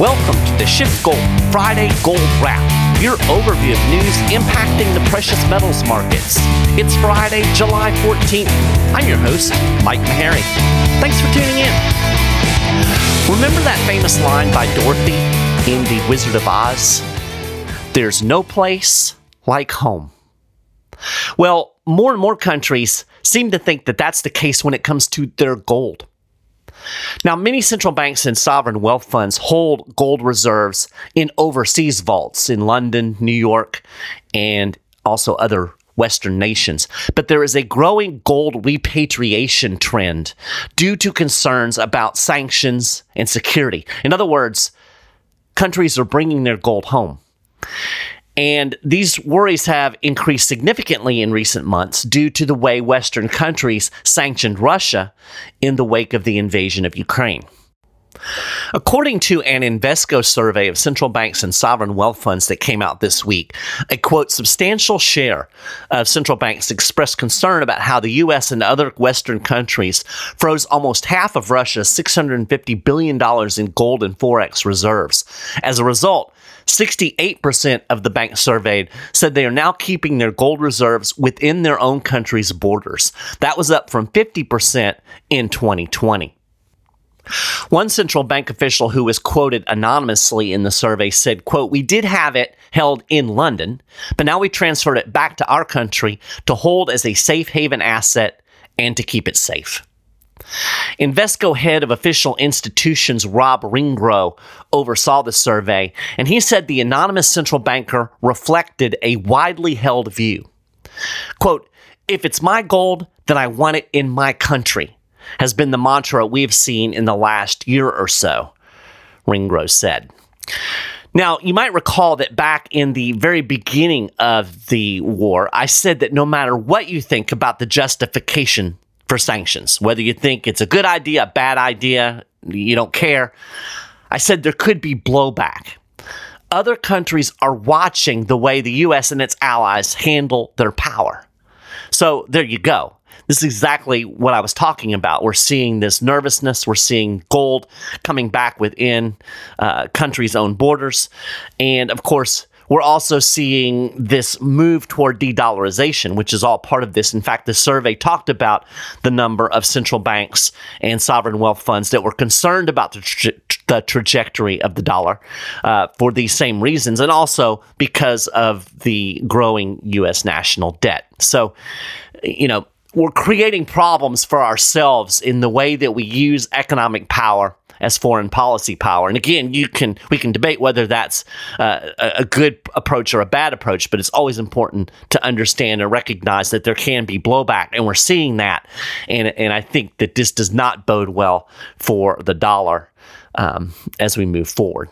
Welcome to the SchiffGold Friday Gold Wrap, your overview of news impacting the precious metals markets. It's Friday, July 14th. I'm your host, Mike Maharrey. Thanks for tuning in. Remember that famous line by Dorothy in The Wizard of Oz? There's no place like home. Well, more and more countries seem to think that that's the case when it comes to their gold. Now, many central banks and sovereign wealth funds hold gold reserves in overseas vaults in London, New York, and also other Western nations. But there is a growing gold repatriation trend due to concerns about sanctions and security. In other words, countries are bringing their gold home. And these worries have increased significantly in recent months due to the way Western countries sanctioned Russia in the wake of the invasion of Ukraine. According to an Invesco survey of central banks and sovereign wealth funds that came out this week, a quote, substantial share of central banks expressed concern about how the U.S. and other Western countries froze almost half of Russia's $650 billion in gold and Forex reserves. As a result, 68% of the banks surveyed said they are now keeping their gold reserves within their own country's borders. That was up from 50% in 2020. One central bank official who was quoted anonymously in the survey said, quote, we did have it held in London, but now we transferred it back to our country to hold as a safe haven asset and to keep it safe. Invesco head of official institutions Rod Ringrow oversaw the survey, and he said the anonymous central banker reflected a widely held view. Quote, if it's my gold, then I want it in my country, has been the mantra we've seen in the last year or so, Ringrow said. Now, you might recall that back in the very beginning of the war, I said that no matter what you think about the justification for sanctions, whether you think it's a good idea, a bad idea, you don't care. I said there could be blowback. Other countries are watching the way the US and its allies handle their power. So there you go. This is exactly what I was talking about. We're seeing this nervousness. We're seeing gold coming back within uh, countries' own borders. And of course, we're also seeing this move toward de dollarization, which is all part of this. In fact, the survey talked about the number of central banks and sovereign wealth funds that were concerned about the, tra- the trajectory of the dollar uh, for these same reasons, and also because of the growing U.S. national debt. So, you know, we're creating problems for ourselves in the way that we use economic power as foreign policy power. And again, you can we can debate whether that's uh, a good approach or a bad approach, but it's always important to understand and recognize that there can be blowback, and we're seeing that. And and I think that this does not bode well for the dollar um, as we move forward.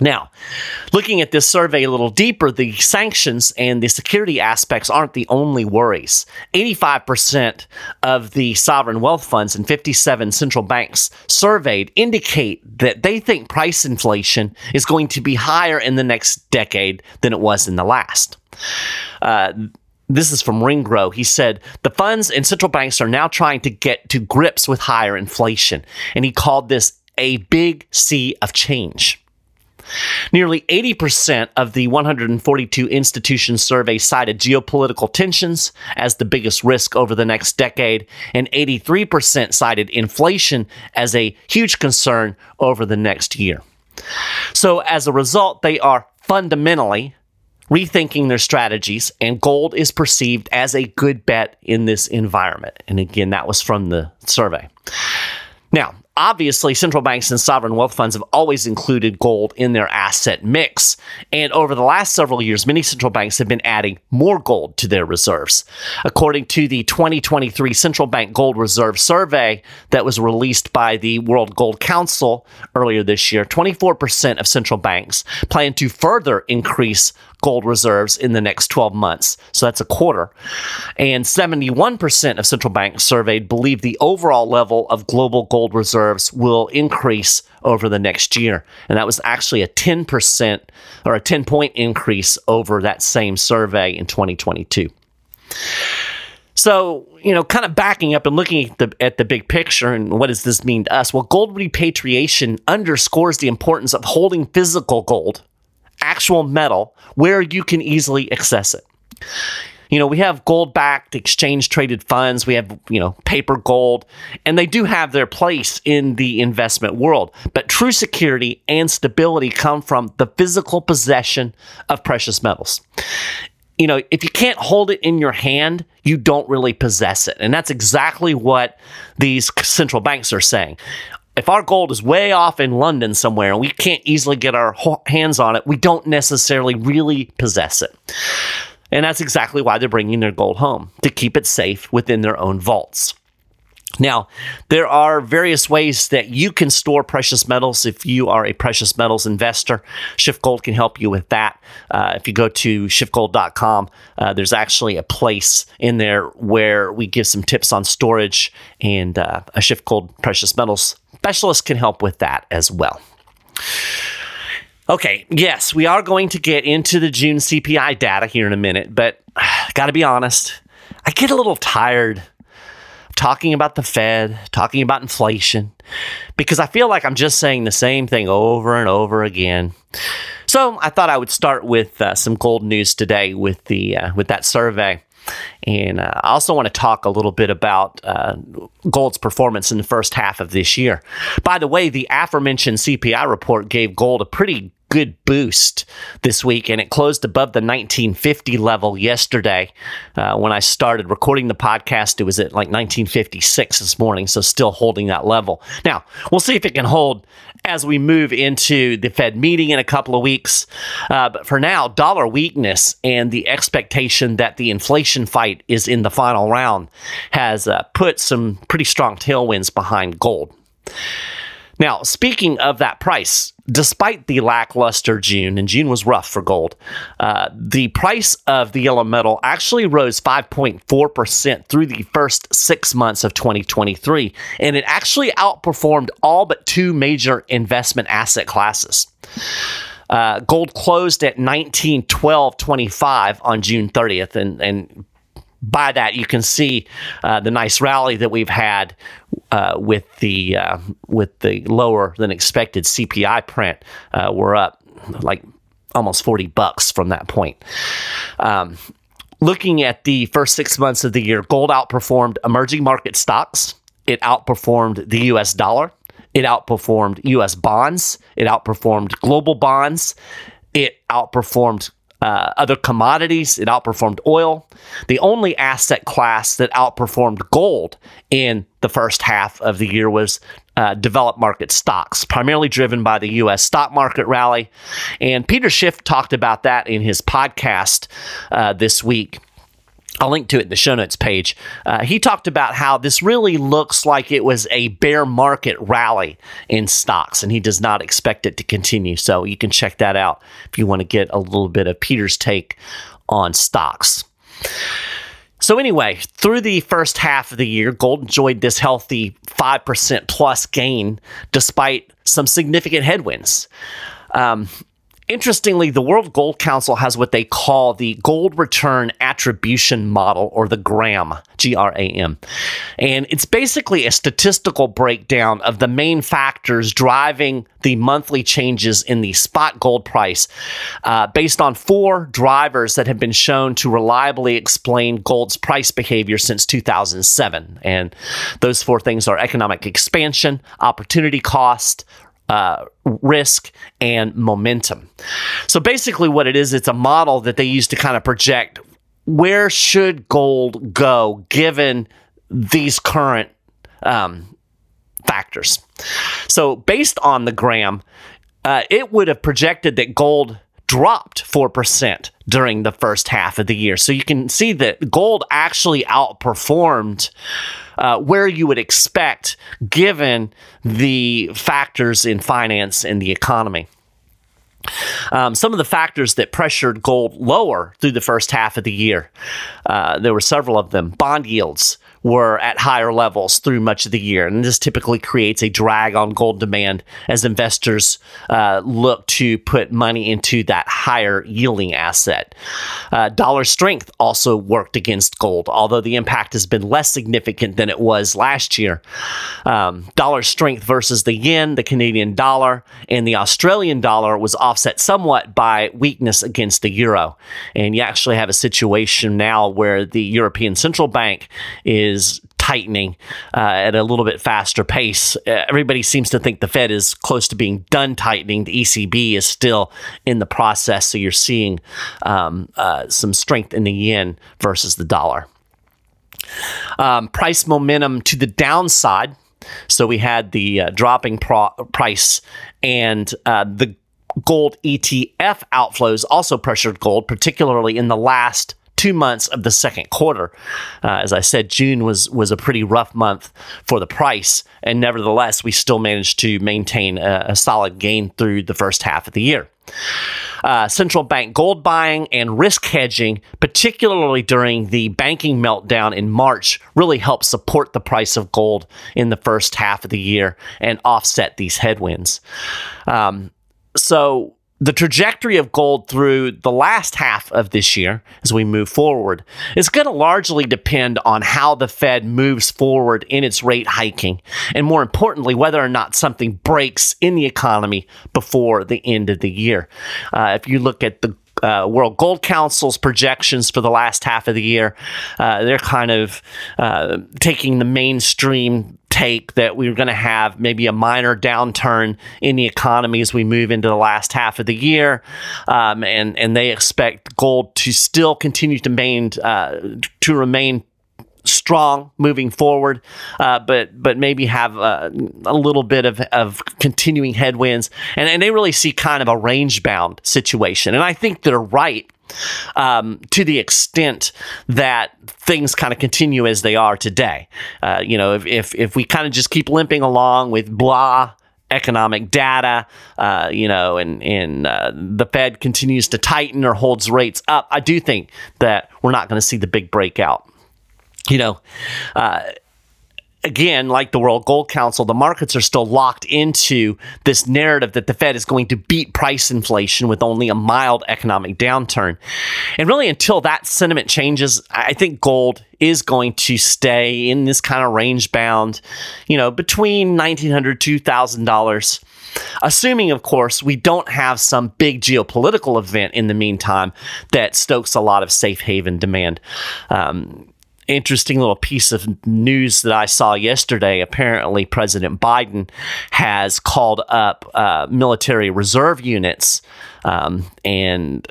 Now, looking at this survey a little deeper, the sanctions and the security aspects aren't the only worries. 85% of the sovereign wealth funds and 57 central banks surveyed indicate that they think price inflation is going to be higher in the next decade than it was in the last. Uh, this is from Ringrow. He said the funds and central banks are now trying to get to grips with higher inflation, and he called this a big sea of change. Nearly 80% of the 142 institutions surveyed cited geopolitical tensions as the biggest risk over the next decade, and 83% cited inflation as a huge concern over the next year. So, as a result, they are fundamentally rethinking their strategies, and gold is perceived as a good bet in this environment. And again, that was from the survey. Now, Obviously, central banks and sovereign wealth funds have always included gold in their asset mix. And over the last several years, many central banks have been adding more gold to their reserves. According to the 2023 Central Bank Gold Reserve Survey that was released by the World Gold Council earlier this year, 24% of central banks plan to further increase gold reserves in the next 12 months. So that's a quarter. And 71% of central banks surveyed believe the overall level of global gold reserves will increase over the next year. And that was actually a 10% or a 10 point increase over that same survey in 2022. So, you know, kind of backing up and looking at the at the big picture and what does this mean to us? Well, gold repatriation underscores the importance of holding physical gold, actual metal, where you can easily access it. You know, we have gold backed exchange traded funds, we have, you know, paper gold, and they do have their place in the investment world. But true security and stability come from the physical possession of precious metals you know, if you can't hold it in your hand, you don't really possess it. And that's exactly what these central banks are saying. If our gold is way off in London somewhere and we can't easily get our hands on it, we don't necessarily really possess it. And that's exactly why they're bringing their gold home to keep it safe within their own vaults. Now, there are various ways that you can store precious metals if you are a precious metals investor. SchiffGold can help you with that. Uh, if you go to schiffgold.com, uh, there's actually a place in there where we give some tips on storage, and uh, a Gold precious metals specialist can help with that as well. Okay, yes, we are going to get into the June CPI data here in a minute, but got to be honest, I get a little tired talking about the Fed, talking about inflation, because I feel like I'm just saying the same thing over and over again. So I thought I would start with uh, some gold news today with the uh, with that survey. And uh, I also want to talk a little bit about uh, gold's performance in the first half of this year. By the way, the aforementioned CPI report gave gold a pretty good boost this week, and it closed above the 1950 level yesterday. Uh, when I started recording the podcast, it was at like 1956 this morning, so still holding that level. Now, we'll see if it can hold as we move into the Fed meeting in a couple of weeks. Uh, but for now, dollar weakness and the expectation that the inflation fight is in the final round has uh, put some pretty strong tailwinds behind gold. Now, speaking of that price, despite the lackluster June, and June was rough for gold, uh, the price of the yellow metal actually rose 5.4% through the first six months of 2023, and it actually outperformed all but two major investment asset classes. Uh, gold closed at 1912.25 on June 30th, and, and by that you can see uh, the nice rally that we've had uh, with the uh, with the lower than expected CPI print. Uh, we're up like almost 40 bucks from that point. Um, looking at the first six months of the year, gold outperformed emerging market stocks. It outperformed the U.S. dollar. It outperformed U.S. bonds. It outperformed global bonds. It outperformed uh, other commodities, it outperformed oil. The only asset class that outperformed gold in the first half of the year was uh, developed market stocks, primarily driven by the U.S. stock market rally. And Peter Schiff talked about that in his podcast uh, this week. I'll link to it in the show notes page. Uh, he talked about how this really looks like it was a bear market rally in stocks, and he does not expect it to continue. So you can check that out if you want to get a little bit of Peter's take on stocks. So, anyway, through the first half of the year, gold enjoyed this healthy 5% plus gain despite some significant headwinds. Um, Interestingly, the World Gold Council has what they call the Gold Return Attribution Model, or the GRAM, G R A M. And it's basically a statistical breakdown of the main factors driving the monthly changes in the spot gold price uh, based on four drivers that have been shown to reliably explain gold's price behavior since 2007. And those four things are economic expansion, opportunity cost, uh, risk and momentum. So basically, what it is, it's a model that they use to kind of project where should gold go given these current um, factors. So based on the gram, uh, it would have projected that gold dropped 4% during the first half of the year. So you can see that gold actually outperformed uh, where you would expect given the factors in finance and the economy. Um, some of the factors that pressured gold lower through the first half of the year, uh, there were several of them. Bond yields were at higher levels through much of the year. And this typically creates a drag on gold demand as investors uh, look to put money into that higher yielding asset. Uh, dollar strength also worked against gold, although the impact has been less significant than it was last year. Um, dollar strength versus the yen, the Canadian dollar, and the Australian dollar was offset somewhat by weakness against the euro. And you actually have a situation now where the European Central Bank is tightening uh, at a little bit faster pace. Uh, everybody seems to think the Fed is close to being done tightening. The ECB is still in the process, so you're seeing um, uh, some strength in the yen versus the dollar. Um, price momentum to the downside. So we had the uh, dropping pro- price and uh, the gold ETF outflows also pressured gold, particularly in the last two months of the second quarter. Uh, as I said, June was was a pretty rough month for the price, and nevertheless, we still managed to maintain a, a solid gain through the first half of the year. Uh, central bank gold buying and risk hedging, particularly during the banking meltdown in March, really helped support the price of gold in the first half of the year and offset these headwinds. Um, so the trajectory of gold through the last half of this year as we move forward is going to largely depend on how the Fed moves forward in its rate hiking, and more importantly, whether or not something breaks in the economy before the end of the year. Uh, if you look at the uh, World Gold Council's projections for the last half of the year. Uh, they're kind of uh, taking the mainstream take that we are going to have maybe a minor downturn in the economy as we move into the last half of the year, um, and and they expect gold to still continue to remain uh, to remain strong moving forward, uh, but but maybe have a, a, little bit of, of continuing headwinds, and, and they really see kind of a range bound situation, and I think they're right um, to the extent that things kind of continue as they are today. Uh, you know, if, if, if we kind of just keep limping along with blah economic data, uh, you know, and and uh, the Fed continues to tighten or holds rates up, I do think that we're not going to see the big breakout. You know, uh, again, like the World Gold Council, the markets are still locked into this narrative that the Fed is going to beat price inflation with only a mild economic downturn. And really, until that sentiment changes, I think gold is going to stay in this kind of range bound, you know, between $1,900, $2,000. Assuming, of course, we don't have some big geopolitical event in the meantime that stokes a lot of safe haven demand. Um, interesting little piece of news that I saw yesterday. Apparently, President Biden has called up uh, military reserve units um, and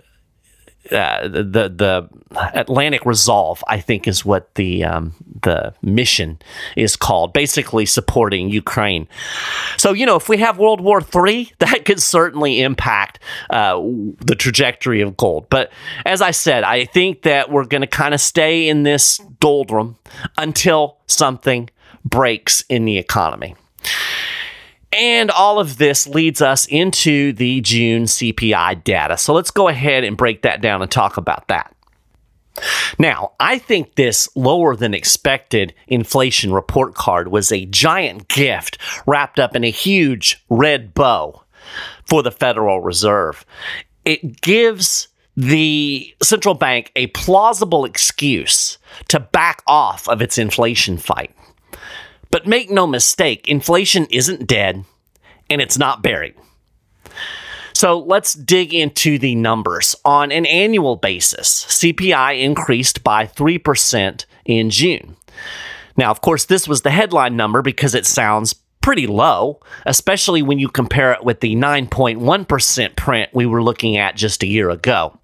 uh, the the Atlantic Resolve, I think, is what the um, the mission is called. Basically, supporting Ukraine. So you know, if we have World War III, that could certainly impact uh, the trajectory of gold. But as I said, I think that we're going to kind of stay in this doldrum until something breaks in the economy. And all of this leads us into the June CPI data. So let's go ahead and break that down and talk about that. Now, I think this lower than expected inflation report card was a giant gift wrapped up in a huge red bow for the Federal Reserve. It gives the central bank a plausible excuse to back off of its inflation fight. But make no mistake, inflation isn't dead and it's not buried. So let's dig into the numbers. On an annual basis, CPI increased by 3% in June. Now, of course, this was the headline number because it sounds pretty low, especially when you compare it with the 9.1% print we were looking at just a year ago.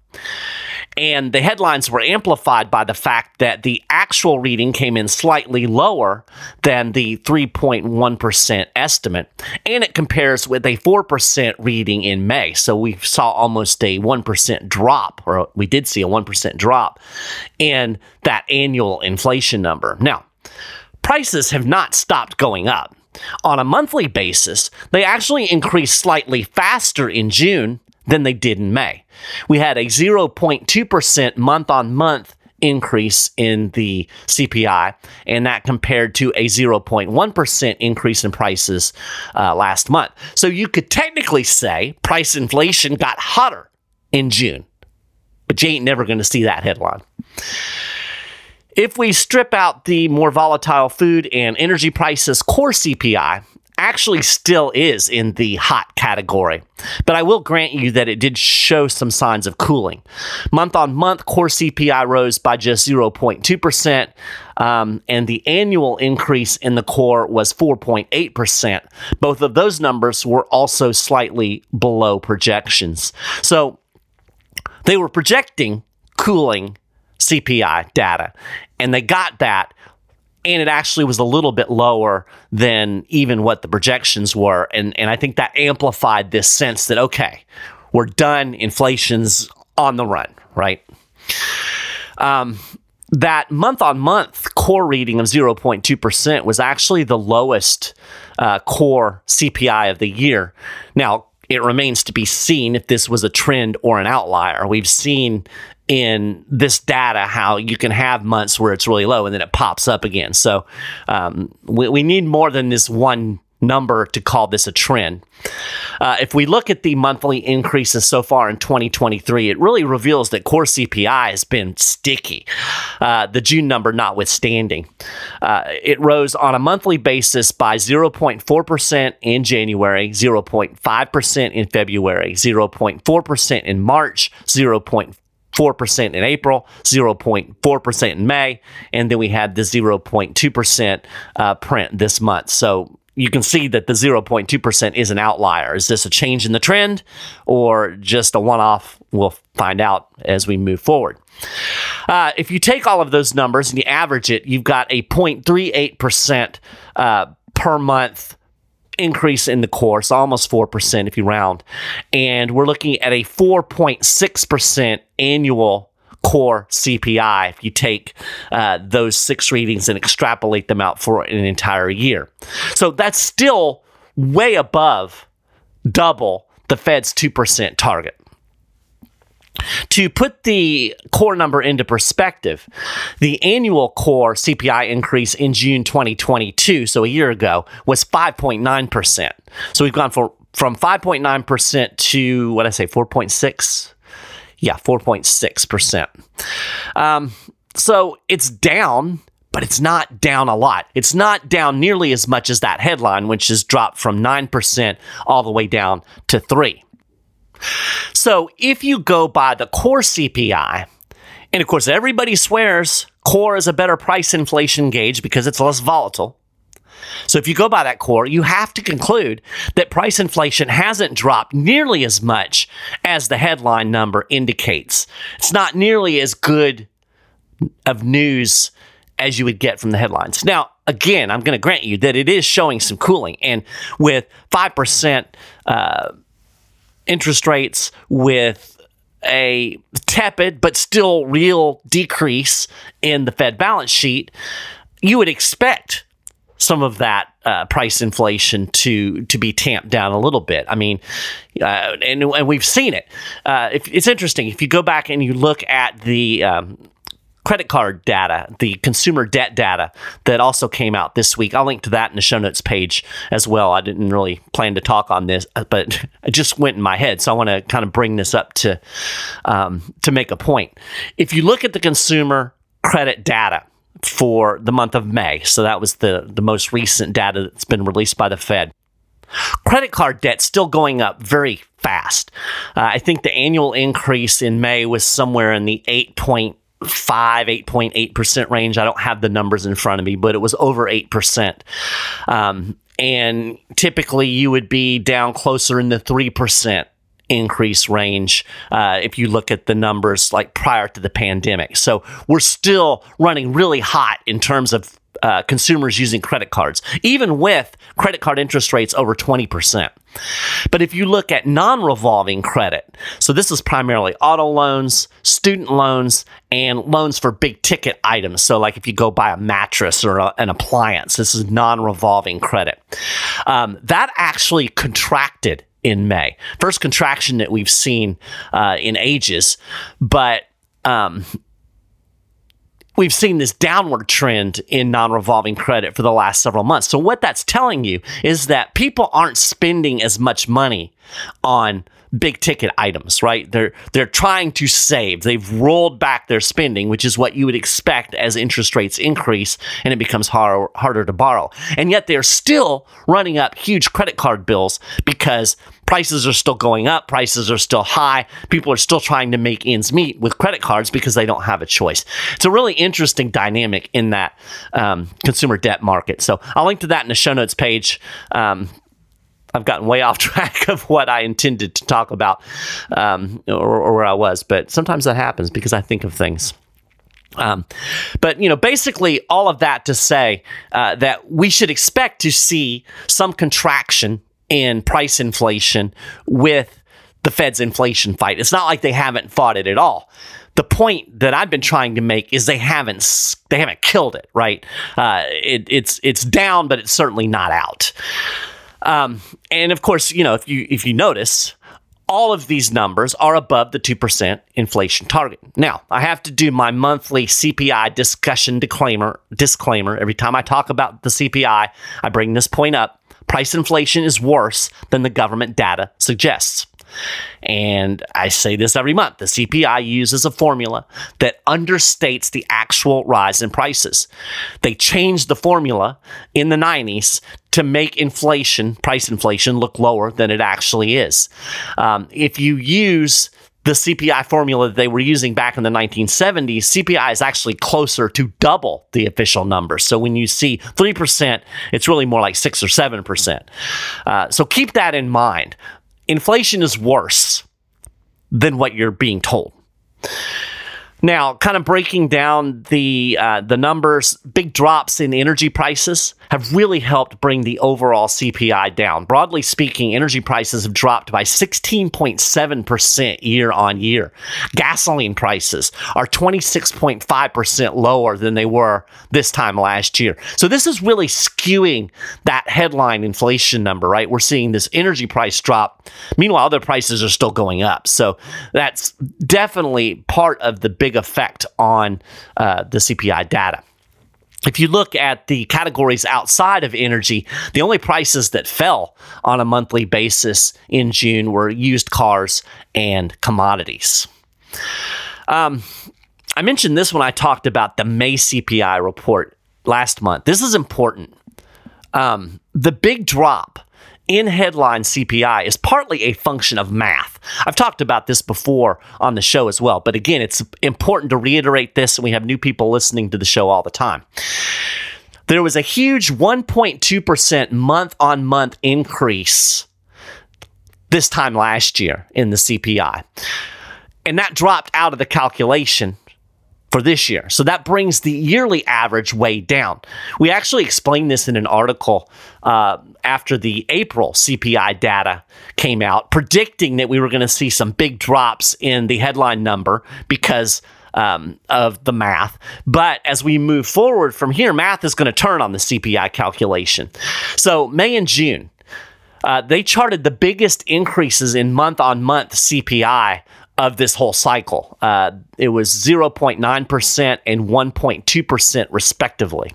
And the headlines were amplified by the fact that the actual reading came in slightly lower than the 3.1% estimate. And it compares with a 4% reading in May. So we saw almost a 1% drop, or we did see a 1% drop in that annual inflation number. Now, prices have not stopped going up. On a monthly basis, they actually increased slightly faster in June than they did in May. We had a 0.2% month on month increase in the CPI, and that compared to a 0.1% increase in prices uh, last month. So you could technically say price inflation got hotter in June, but you ain't never going to see that headline. If we strip out the more volatile food and energy prices, core CPI actually still is in the hot category. But I will grant you that it did show some signs of cooling. Month on month, core CPI rose by just 0.2%, um, and the annual increase in the core was 4.8%. Both of those numbers were also slightly below projections. So they were projecting cooling CPI data, and they got that and it actually was a little bit lower than even what the projections were. And, and I think that amplified this sense that, okay, we're done, inflation's on the run, right? Um, that month on month core reading of 0.2% was actually the lowest uh, core CPI of the year. Now, it remains to be seen if this was a trend or an outlier. We've seen in this data how you can have months where it's really low and then it pops up again. So um, we, we, need more than this one number to call this a trend. Uh, if we look at the monthly increases so far in 2023, it really reveals that core CPI has been sticky, uh, the June number notwithstanding. Uh, it rose on a monthly basis by 0.4% in January, 0.5% in February, 0.4% in March, 0.4 4% in April, 0.4% in May, and then we had the 0.2% uh, print this month. So you can see that the 0.2% is an outlier. Is this a change in the trend or just a one off? We'll find out as we move forward. Uh, if you take all of those numbers and you average it, you've got a 0.38% uh, per month increase in the core, so almost 4% if you round. And we're looking at a 4.6% annual core CPI if you take uh, those six readings and extrapolate them out for an entire year. So that's still way above double the Fed's 2% target. To put the core number into perspective, the annual core CPI increase in June 2022, so a year ago, was 5.9%. So we've gone for, from 5.9% to what I say, 4.6? Yeah, 4.6%. Um, so it's down, but it's not down a lot. It's not down nearly as much as that headline, which has dropped from 9% all the way down to 3 so if you go by the core CPI, and of course, everybody swears core is a better price inflation gauge because it's less volatile. So if you go by that core, you have to conclude that price inflation hasn't dropped nearly as much as the headline number indicates. It's not nearly as good of news as you would get from the headlines. Now, again, I'm going to grant you that it is showing some cooling, and with five percent. Uh, interest rates with a tepid but still real decrease in the Fed balance sheet, you would expect some of that uh, price inflation to to be tamped down a little bit. I mean, uh, and, and we've seen it. Uh, if, it's interesting if you go back and you look at the um, credit card data, the consumer debt data that also came out this week. I'll link to that in the show notes page as well. I didn't really plan to talk on this, uh, but it just went in my head, so I want to kind of bring this up to um, to make a point. If you look at the consumer credit data for the month of May, so that was the the most recent data that's been released by the Fed. Credit card debt still going up very fast. Uh, I think the annual increase in May was somewhere in the 8 five, 8.8% range. I don't have the numbers in front of me, but it was over 8%. Um, and typically you would be down closer in the 3% increase range uh, if you look at the numbers like prior to the pandemic. So we're still running really hot in terms of uh, consumers using credit cards, even with credit card interest rates over 20%. But if you look at non revolving credit, so this is primarily auto loans, student loans, and loans for big ticket items. So, like if you go buy a mattress or a, an appliance, this is non revolving credit. Um, that actually contracted in May. First contraction that we've seen uh, in ages, but um, we've seen this downward trend in non revolving credit for the last several months. So, what that's telling you is that people aren't spending as much money on big ticket items, right? They're they're trying to save. They've rolled back their spending, which is what you would expect as interest rates increase and it becomes harder harder to borrow. And yet they're still running up huge credit card bills because prices are still going up, prices are still high. People are still trying to make ends meet with credit cards because they don't have a choice. It's a really interesting dynamic in that um, consumer debt market. So I'll link to that in the show notes page. Um, I've gotten way off track of what I intended to talk about um, or, or, where I was, but sometimes that happens because I think of things. Um, but you know, basically, all of that to say uh, that we should expect to see some contraction in price inflation with the Fed's inflation fight. It's not like they haven't fought it at all. The point that I've been trying to make is they haven't they haven't killed it. Right? Uh, it, it's it's down, but it's certainly not out. Um, and of course, you know, if you if you notice, all of these numbers are above the 2% inflation target. Now, I have to do my monthly CPI discussion disclaimer disclaimer every time I talk about the CPI, I bring this point up. Price inflation is worse than the government data suggests. And I say this every month. The CPI uses a formula that understates the actual rise in prices. They changed the formula in the 90s to make inflation, price inflation, look lower than it actually is. Um, if you use the CPI formula that they were using back in the 1970s, CPI is actually closer to double the official number. So when you see 3%, it's really more like 6 or 7%. Uh, so keep that in mind inflation is worse than what you're being told. Now, kind of breaking down the uh, the numbers, big drops in energy prices have really helped bring the overall CPI down. Broadly speaking, energy prices have dropped by 16.7% year on year. Gasoline prices are 26.5% lower than they were this time last year. So this is really skewing that headline inflation number, right? We're seeing this energy price drop. Meanwhile, other prices are still going up. So that's definitely part of the big big effect on uh, the CPI data. If you look at the categories outside of energy, the only prices that fell on a monthly basis in June were used cars and commodities. Um, I mentioned this when I talked about the May CPI report last month. This is important. Um, the big drop in headline CPI is partly a function of math. I've talked about this before on the show as well, but again, it's important to reiterate this, and we have new people listening to the show all the time. There was a huge 1.2% month on month increase this time last year in the CPI. And that dropped out of the calculation for this year. So that brings the yearly average way down. We actually explained this in an article uh, after the April CPI data came out, predicting that we were going to see some big drops in the headline number because. Um, of the math. But as we move forward from here, math is going to turn on the CPI calculation. So, May and June, uh, they charted the biggest increases in month on month CPI of this whole cycle. Uh, it was 0.9% and 1.2%, respectively.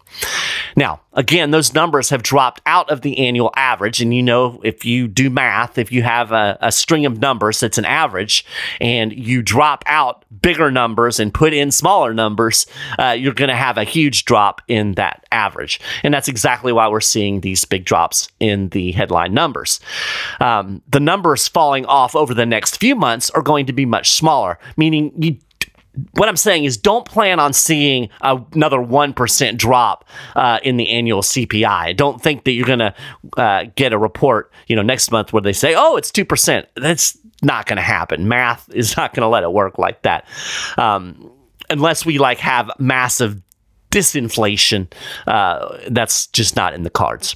Now, again, those numbers have dropped out of the annual average. And you know, if you do math, if you have a, a string of numbers that's an average and you drop out bigger numbers and put in smaller numbers, uh, you're going to have a huge drop in that average. And that's exactly why we're seeing these big drops in the headline numbers. Um, the numbers falling off over the next few months are going to be much smaller, meaning you what I'm saying is don't plan on seeing another 1% drop uh, in the annual CPI. Don't think that you're going to uh, get a report, you know, next month where they say, "Oh, it's 2%." That's not going to happen. Math is not going to let it work like that. Um, unless we like have massive disinflation, uh, that's just not in the cards.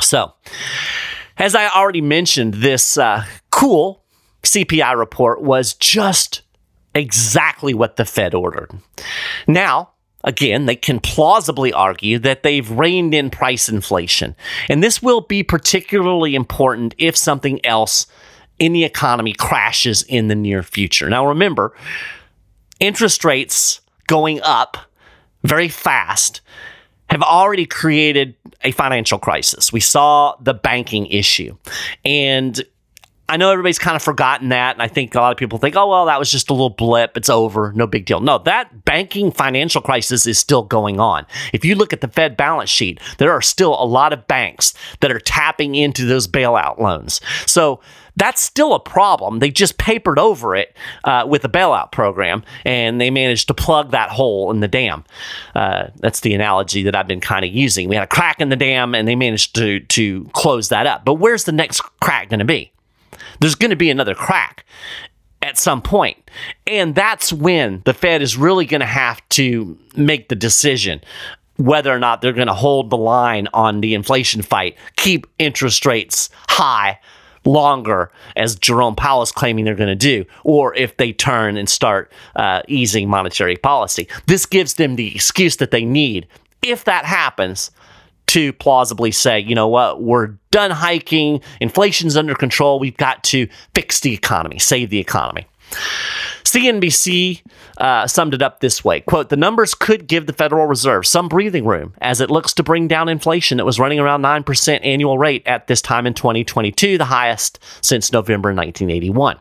So, as I already mentioned, this uh, cool CPI report was just exactly what the Fed ordered. Now, again, they can plausibly argue that they've reined in price inflation. And this will be particularly important if something else in the economy crashes in the near future. Now, remember, interest rates going up very fast have already created a financial crisis. We saw the banking issue. And I know everybody's kind of forgotten that. And I think a lot of people think, oh, well, that was just a little blip. It's over. No big deal. No, that banking financial crisis is still going on. If you look at the Fed balance sheet, there are still a lot of banks that are tapping into those bailout loans. So that's still a problem. They just papered over it uh, with the bailout program, and they managed to plug that hole in the dam. Uh, that's the analogy that I've been kind of using. We had a crack in the dam, and they managed to to close that up. But where's the next crack going to be? There's going to be another crack at some point. And that's when the Fed is really going to have to make the decision whether or not they're going to hold the line on the inflation fight, keep interest rates high longer, as Jerome Powell is claiming they're going to do, or if they turn and start uh, easing monetary policy. This gives them the excuse that they need, if that happens, to plausibly say, you know what, we're done hiking, inflation's under control, we've got to fix the economy, save the economy. CNBC uh, summed it up this way quote the numbers could give the federal reserve some breathing room as it looks to bring down inflation that was running around 9% annual rate at this time in 2022 the highest since november 1981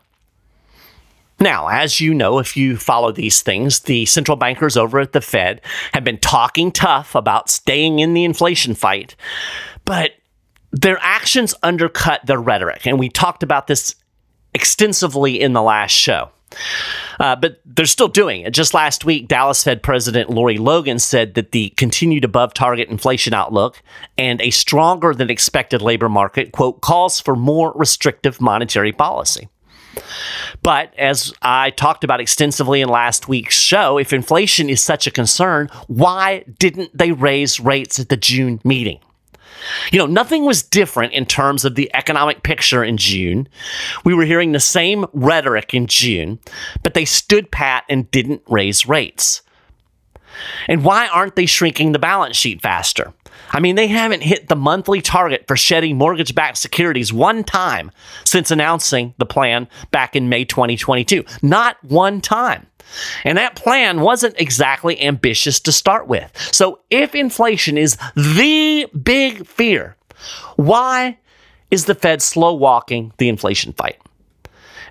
now, as you know, if you follow these things, the central bankers over at the Fed have been talking tough about staying in the inflation fight, but their actions undercut their rhetoric. And we talked about this extensively in the last show. Uh, but they're still doing it. Just last week, Dallas Fed President Lori Logan said that the continued above target inflation outlook and a stronger than expected labor market, quote, calls for more restrictive monetary policy. But as I talked about extensively in last week's show, if inflation is such a concern, why didn't they raise rates at the June meeting? You know, nothing was different in terms of the economic picture in June. We were hearing the same rhetoric in June, but they stood pat and didn't raise rates. And why aren't they shrinking the balance sheet faster? I mean, they haven't hit the monthly target for shedding mortgage backed securities one time since announcing the plan back in May 2022. Not one time. And that plan wasn't exactly ambitious to start with. So, if inflation is the big fear, why is the Fed slow walking the inflation fight?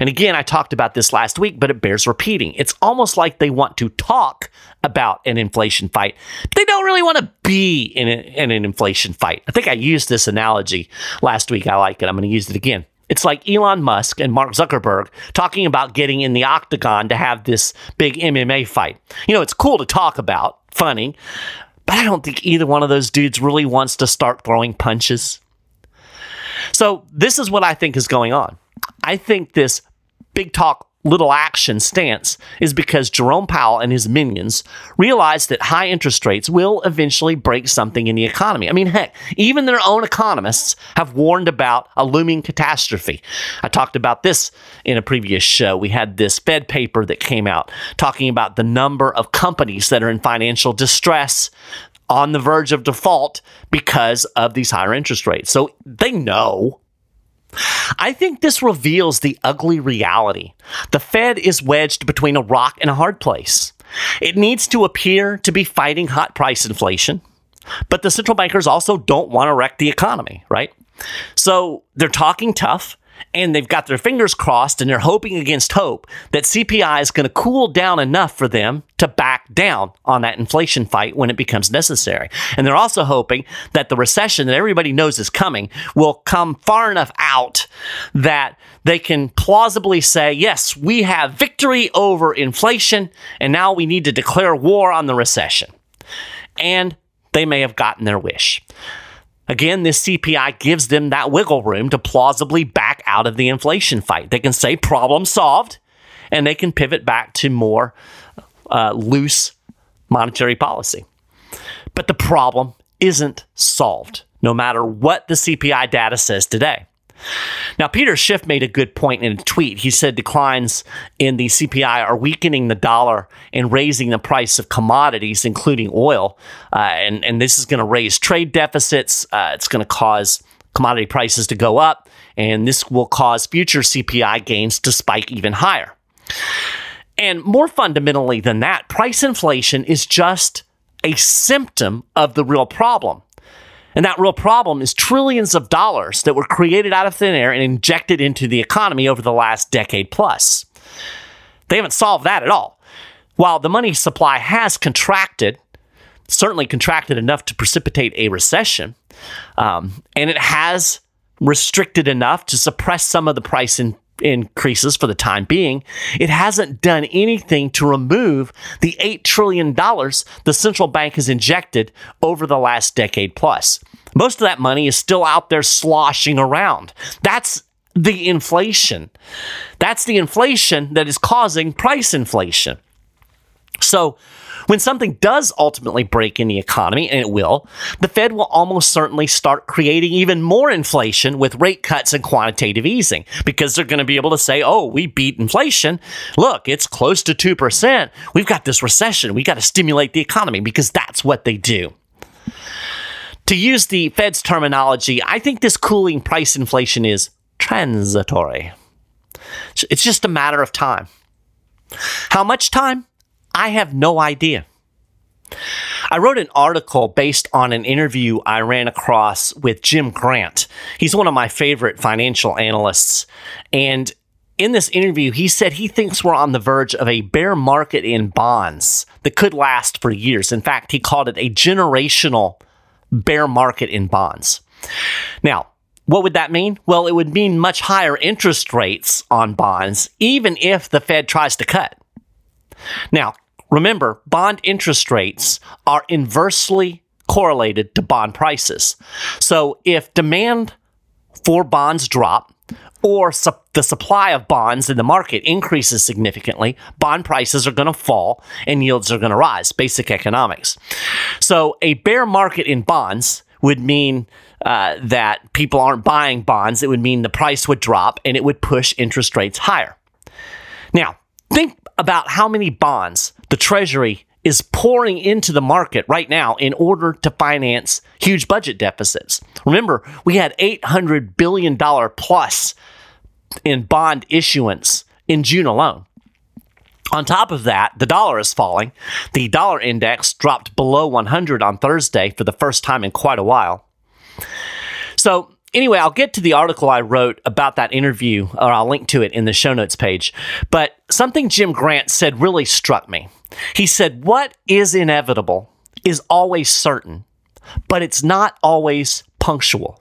And again, I talked about this last week, but it bears repeating. It's almost like they want to talk about an inflation fight, but they don't really want to be in, a, in an inflation fight. I think I used this analogy last week. I like it. I'm going to use it again. It's like Elon Musk and Mark Zuckerberg talking about getting in the octagon to have this big MMA fight. You know, it's cool to talk about, funny, but I don't think either one of those dudes really wants to start throwing punches. So, this is what I think is going on. I think this big talk, little action stance is because Jerome Powell and his minions realize that high interest rates will eventually break something in the economy. I mean, heck, even their own economists have warned about a looming catastrophe. I talked about this in a previous show. We had this Fed paper that came out talking about the number of companies that are in financial distress on the verge of default because of these higher interest rates. So they know I think this reveals the ugly reality. The Fed is wedged between a rock and a hard place. It needs to appear to be fighting hot price inflation, but the central bankers also don't want to wreck the economy, right? So they're talking tough and they've got their fingers crossed and they're hoping against hope that CPI is going to cool down enough for them to back down on that inflation fight when it becomes necessary. And they're also hoping that the recession that everybody knows is coming will come far enough out that they can plausibly say, yes, we have victory over inflation, and now we need to declare war on the recession. And they may have gotten their wish. Again, this CPI gives them that wiggle room to plausibly back out of the inflation fight. They can say problem solved, and they can pivot back to more uh, loose monetary policy. But the problem isn't solved, no matter what the CPI data says today. Now, Peter Schiff made a good point in a tweet. He said declines in the CPI are weakening the dollar and raising the price of commodities, including oil. Uh, and, and this is going to raise trade deficits. Uh, it's going to cause commodity prices to go up, and this will cause future CPI gains to spike even higher. And more fundamentally than that, price inflation is just a symptom of the real problem. And that real problem is trillions of dollars that were created out of thin air and injected into the economy over the last decade plus. They haven't solved that at all. While the money supply has contracted, certainly contracted enough to precipitate a recession, um, and it has restricted enough to suppress some of the price in, increases for the time being, it hasn't done anything to remove the $8 trillion the central bank has injected over the last decade plus. Most of that money is still out there sloshing around. That's the inflation. That's the inflation that is causing price inflation. So, when something does ultimately break in the economy, and it will, the Fed will almost certainly start creating even more inflation with rate cuts and quantitative easing because they're going to be able to say, oh, we beat inflation. Look, it's close to 2%. We've got this recession. We've got to stimulate the economy because that's what they do. To use the Fed's terminology, I think this cooling price inflation is transitory. It's just a matter of time. How much time? I have no idea. I wrote an article based on an interview I ran across with Jim Grant. He's one of my favorite financial analysts. And in this interview, he said he thinks we're on the verge of a bear market in bonds that could last for years. In fact, he called it a generational bear market in bonds. Now, what would that mean? Well, it would mean much higher interest rates on bonds, even if the Fed tries to cut. Now, remember, bond interest rates are inversely correlated to bond prices. So if demand for bonds drop or su- the supply of bonds in the market increases significantly, bond prices are going to fall and yields are going to rise. Basic economics. So a bear market in bonds would mean uh, that people aren't buying bonds. It would mean the price would drop and it would push interest rates higher. Now, think about how many bonds the Treasury is pouring into the market right now in order to finance huge budget deficits. Remember, we had $800 billion plus in bond issuance in June alone. On top of that, the dollar is falling. The dollar index dropped below 100 on Thursday for the first time in quite a while. So, anyway, I'll get to the article I wrote about that interview, or I'll link to it in the show notes page. But something Jim Grant said really struck me. He said, What is inevitable is always certain, but it's not always punctual.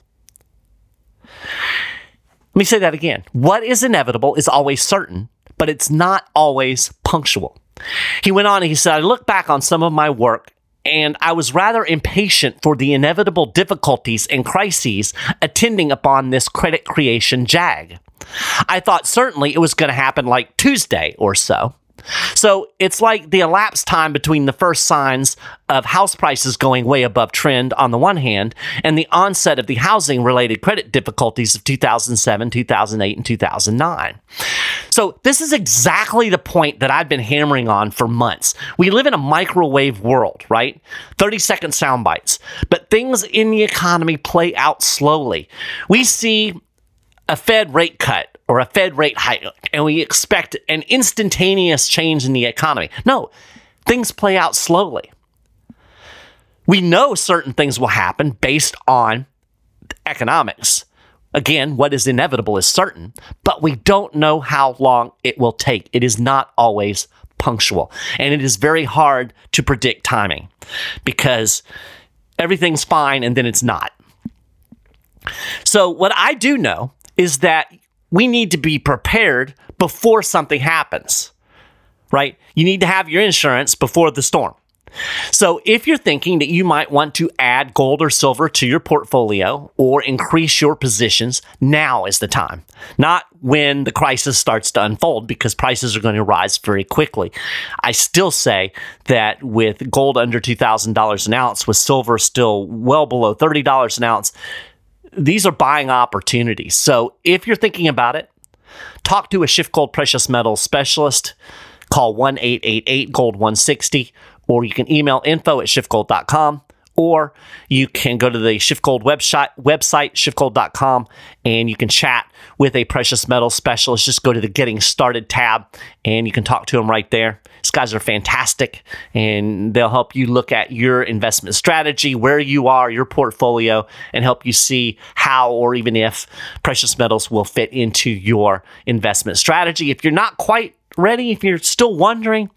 Let me say that again. What is inevitable is always certain, but it's not always punctual. He went on and he said, I look back on some of my work and I was rather impatient for the inevitable difficulties and crises attending upon this credit creation jag. I thought certainly it was going to happen like Tuesday or so. So it's like the elapsed time between the first signs of house prices going way above trend on the one hand and the onset of the housing related credit difficulties of 2007, 2008, and 2009. So this is exactly the point that I've been hammering on for months. We live in a microwave world, right? 30 second sound bites, but things in the economy play out slowly. We see a Fed rate cut or a Fed rate hike, and we expect an instantaneous change in the economy. No, things play out slowly. We know certain things will happen based on economics. Again, what is inevitable is certain, but we don't know how long it will take. It is not always punctual, and it is very hard to predict timing because everything's fine and then it's not. So, what I do know is that we need to be prepared before something happens, right? You need to have your insurance before the storm. So, if you're thinking that you might want to add gold or silver to your portfolio or increase your positions, now is the time. Not when the crisis starts to unfold because prices are going to rise very quickly. I still say that with gold under $2,000 an ounce, with silver still well below $30 an ounce, these are buying opportunities. So if you're thinking about it, talk to a SchiffGold Precious Metals specialist. Call 1 888 Gold 160, or you can email info at schiffgold.com, or you can go to the SchiffGold website, website schiffgold.com, and you can chat with a precious metal specialist. Just go to the Getting Started tab, and you can talk to them right there. These guys are fantastic, and they'll help you look at your investment strategy, where you are, your portfolio, and help you see how or even if precious metals will fit into your investment strategy. If you're not quite ready, if you're still wondering,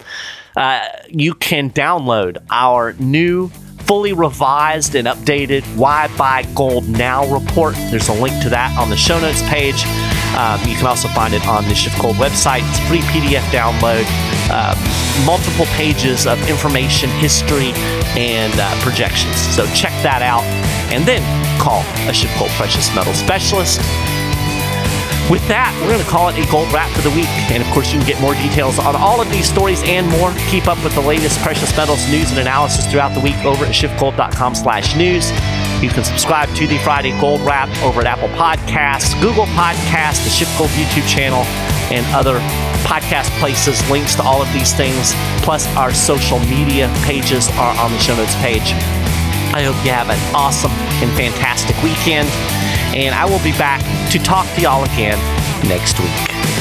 uh, you can download our new fully revised and updated Why Buy Gold Now report. There's a link to that on the show notes page. Um, you can also find it on the SchiffGold website. It's free PDF download, uh, multiple pages of information, history, and uh, projections. So check that out and then call a SchiffGold Precious Metal Specialist. With that, we're going to call it a gold wrap for the week. And of course, you can get more details on all of these stories and more. Keep up with the latest precious metals news and analysis throughout the week over at schiffgold.com slash news. You can subscribe to the Friday Gold Wrap over at Apple Podcasts, Google Podcasts, the SchiffGold YouTube channel, and other podcast places. Links to all of these things, plus our social media pages are on the show notes page. I hope you have an awesome and fantastic weekend and I will be back to talk to y'all again next week.